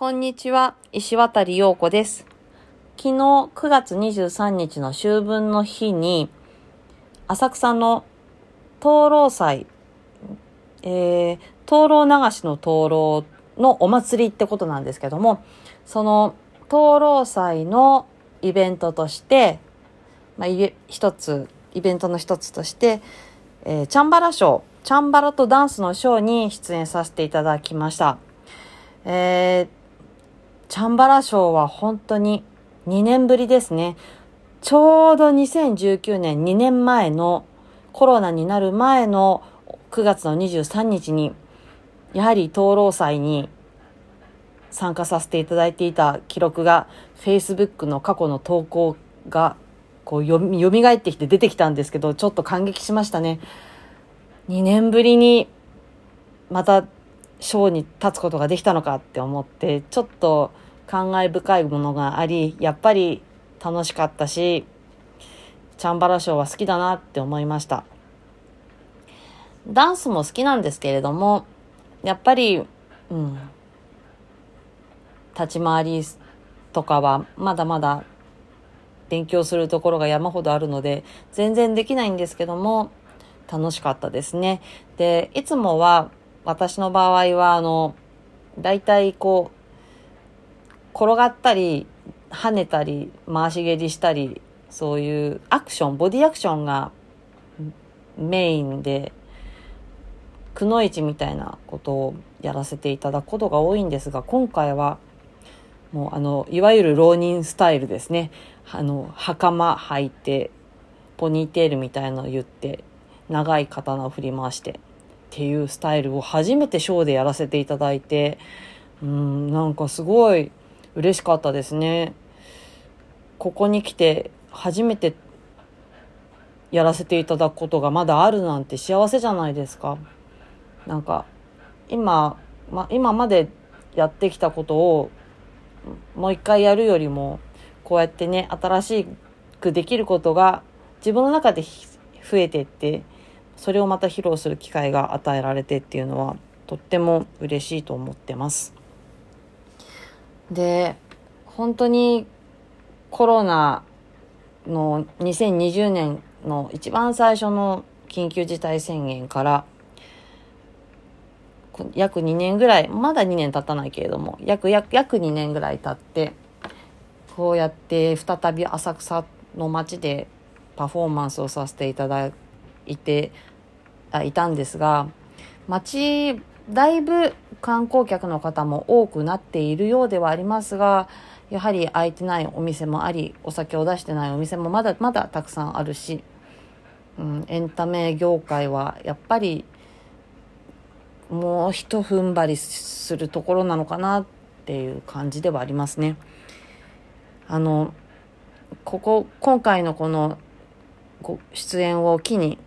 こんにちは、石渡陽子です。昨日9月23日の秋分の日に、浅草の灯籠祭、えー、灯籠流しの灯籠のお祭りってことなんですけども、その灯籠祭のイベントとして、まあ、一つ、イベントの一つとして、えーチャンバラショー、チャンバラとダンスのショーに出演させていただきました。えーチャンバラショーは本当に2年ぶりですね。ちょうど2019年2年前のコロナになる前の9月の23日に、やはり灯籠祭に参加させていただいていた記録が Facebook の過去の投稿がこうよみ蘇ってきて出てきたんですけど、ちょっと感激しましたね。2年ぶりにまたショーに立つことができたのかって思って、ちょっと感慨深いものがあり、やっぱり楽しかったし、チャンバラショーは好きだなって思いました。ダンスも好きなんですけれども、やっぱり、うん、立ち回りとかはまだまだ勉強するところが山ほどあるので、全然できないんですけども、楽しかったですね。で、いつもは、私の場合は、あの、大体こう、転がったり、跳ねたり、回し蹴りしたり、そういうアクション、ボディアクションがメインで、くのいちみたいなことをやらせていただくことが多いんですが、今回は、もうあの、いわゆる浪人スタイルですね。あの、袴履いて、ポニーテールみたいのを言って、長い刀を振り回して、っていうスタイルを初めてショーでやらせていただいて、うん、なんかすごい嬉しかったですね。ここに来て初めてやらせていただくことがまだあるなんて幸せじゃないですか。なんか、今、ま、今までやってきたことをもう一回やるよりも、こうやってね、新しくできることが自分の中で増えていって、それをまた披露する機会が与えられてっていうのは、とっても嬉しいと思ってます。で、本当にコロナの2020年の一番最初の緊急事態宣言から、約2年ぐらい、まだ2年経たないけれども、約、約、約2年ぐらい経って、こうやって再び浅草の街でパフォーマンスをさせていただいて、あいたんですが、街、だいぶ観光客の方も多くなっているようではありますが、やはり空いてないお店もあり、お酒を出してないお店もまだまだたくさんあるし、うん、エンタメ業界はやっぱりもう一踏ん張りするところなのかなっていう感じではありますね。あの、ここ、今回のこのご出演を機に、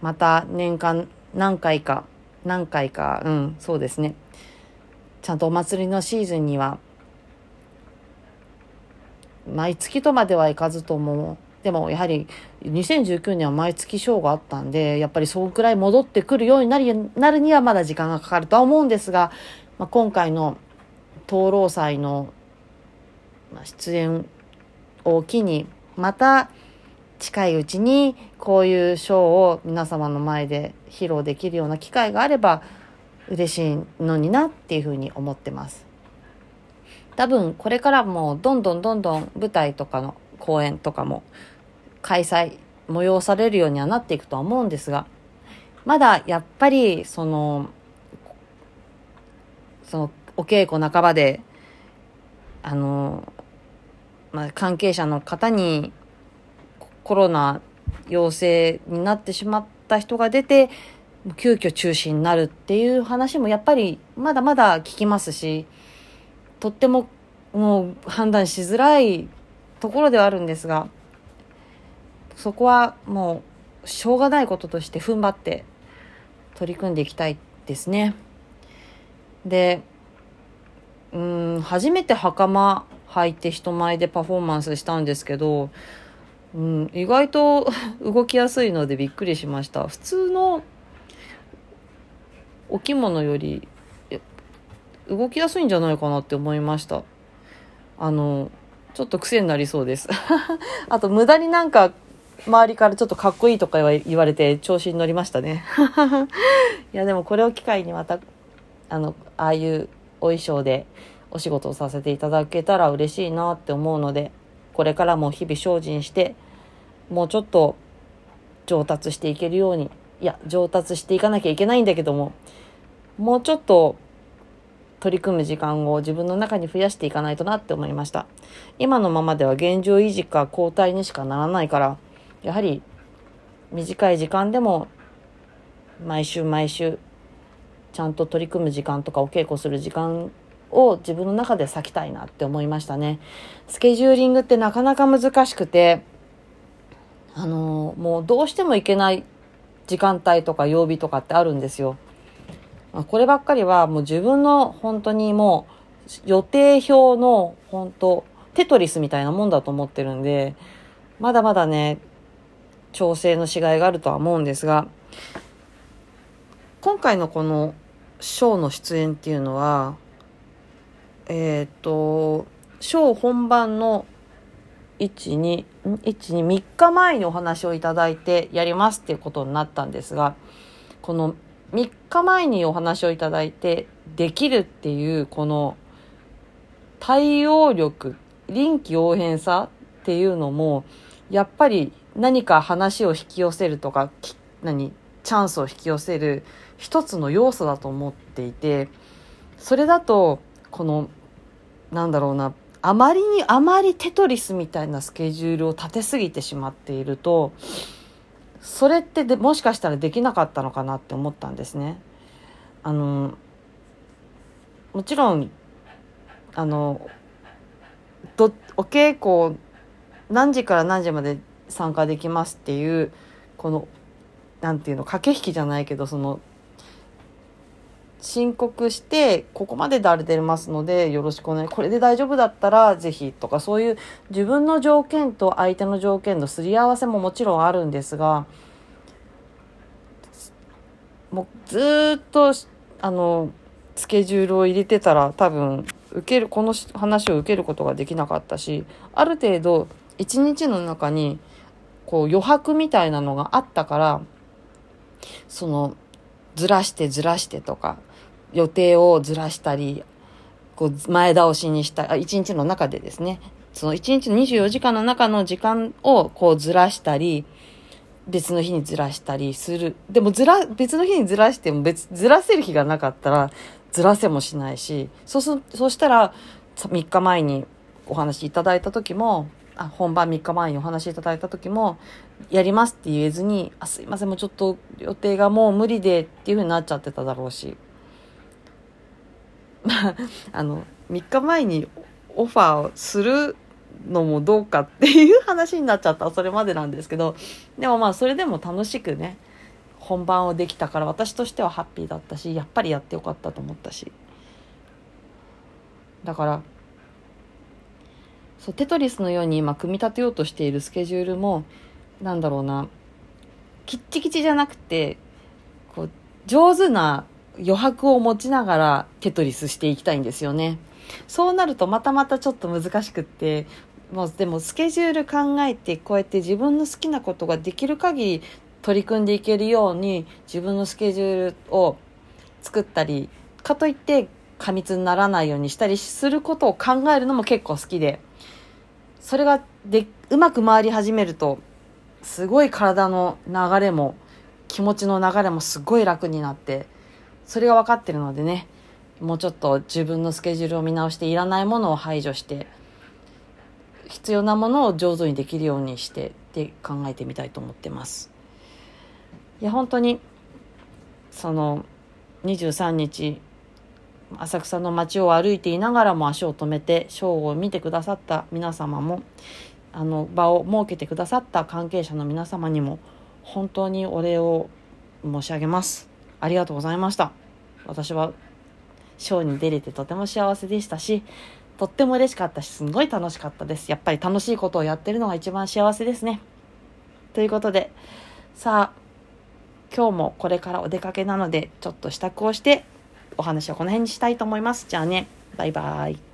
また年間何回か、何回か、うん、そうですね。ちゃんとお祭りのシーズンには、毎月とまではいかずとも、でもやはり2019年は毎月ショーがあったんで、やっぱりそのくらい戻ってくるようになりなるにはまだ時間がかかるとは思うんですが、まあ、今回の灯籠祭の出演を機に、また近いうちにこういうショーを皆様の前で披露できるような機会があれば嬉しいのになっていうふうに思ってます。多分これからもどんどんどんどん舞台とかの公演とかも開催、催されるようにはなっていくとは思うんですが、まだやっぱりその、そのお稽古半ばで、あの、まあ、関係者の方にコロナ陽性になってしまった人が出て、急遽中止になるっていう話もやっぱりまだまだ聞きますし、とってももう判断しづらいところではあるんですが、そこはもうしょうがないこととして踏ん張って取り組んでいきたいですね。で、うん、初めて袴履いて人前でパフォーマンスしたんですけど、うん、意外と 動きやすいのでびっくりしました。普通のお着物より動きやすいんじゃないかなって思いました。あのちょっと癖になりそうです。あと無駄になんか周りからちょっとかっこいいとか言われて調子に乗りましたね。いやでもこれを機会にまたあのああいうお衣装でお仕事をさせていただけたら嬉しいなって思うのでこれからも日々精進してもうちょっと上達していけるようにいや上達していかなきゃいけないんだけどももうちょっと取り組む時間を自分の中に増やしていかないとなって思いました。今のままでは現状維持か交代にしかならないからやはり短い時間でも毎週毎週ちゃんと取り組む時間とかお稽古する時間を自分の中で割きたいなって思いましたね。スケジューリングってなかなか難しくて、あのもうどうしてもいけない時間帯とか曜日とかってあるんですよ。まあこればっかりはもう自分の本当にもう予定表の本当テトリスみたいなもんだと思ってるんで、まだまだね、調整のしがいがあるとは思うんですが、今回のこのショーの出演っていうのは、えっ、ー、と、ショー本番の1、2、1、2、3日前にお話をいただいてやりますっていうことになったんですが、この3日前にお話をいただいてできるっていうこの対応力、臨機応変さっていうのも、やっぱり何か話を引き寄せるとか、何、チャンスを引き寄せる一つの要素だと思っていて、それだと、このなんだろうなあまりにあまりテトリスみたいなスケジュールを立てすぎてしまっているとそれってでもしかしたらできなかったのかなって思ったんですね。あのもちろんあのどお稽古何時から何時まで参加できますっていうこのなんていうの駆け引きじゃないけどその申告して、ここまでであれ出ますので、よろしくお願い。これで大丈夫だったら、ぜひとか、そういう自分の条件と相手の条件のすり合わせももちろんあるんですが、もうずっと、あの、スケジュールを入れてたら、多分、受ける、この話を受けることができなかったし、ある程度、一日の中に、こう余白みたいなのがあったから、その、ずらしてずらしてとか、予定をずらしたり、こう前倒しにしたい、一日の中でですね、その一日の24時間の中の時間をこうずらしたり、別の日にずらしたりする。でもずら、別の日にずらしても別、ずらせる日がなかったら、ずらせもしないし、そうす、そうしたら、3日前にお話いただいた時も、あ本番3日前にお話いただいた時も、やりますって言えずに、あ、すいません、もうちょっと予定がもう無理でっていう風になっちゃってただろうし。まあ、あの、3日前にオファーをするのもどうかっていう話になっちゃったそれまでなんですけど、でもまあそれでも楽しくね、本番をできたから私としてはハッピーだったし、やっぱりやってよかったと思ったし。だから、そう、テトリスのように今組み立てようとしているスケジュールも、なんだろうな、きっちきちじゃなくて、こう、上手な余白を持ちながらテトリスしていきたいんですよね。そうなるとまたまたちょっと難しくって、もうでもスケジュール考えてこうやって自分の好きなことができる限り取り組んでいけるように自分のスケジュールを作ったり、かといって過密にならないようにしたりすることを考えるのも結構好きで、それがでうまく回り始めるとすごい体の流れも気持ちの流れもすごい楽になってそれが分かってるのでねもうちょっと自分のスケジュールを見直していらないものを排除して必要なものを上手にできるようにしてって考えてみたいと思ってます。いや本当にその23日浅草の街を歩いていながらも足を止めてショーを見てくださった皆様もあの場を設けてくださった関係者の皆様にも本当にお礼を申し上げます。ありがとうございました私はショーに出れてとても幸せでしたしとっても嬉しかったしすんごい楽しかったですやっぱり楽しいことをやってるのが一番幸せですねということでさあ今日もこれからお出かけなのでちょっと支度をしてお話をこの辺にしたいと思います。じゃあね、バイバイ。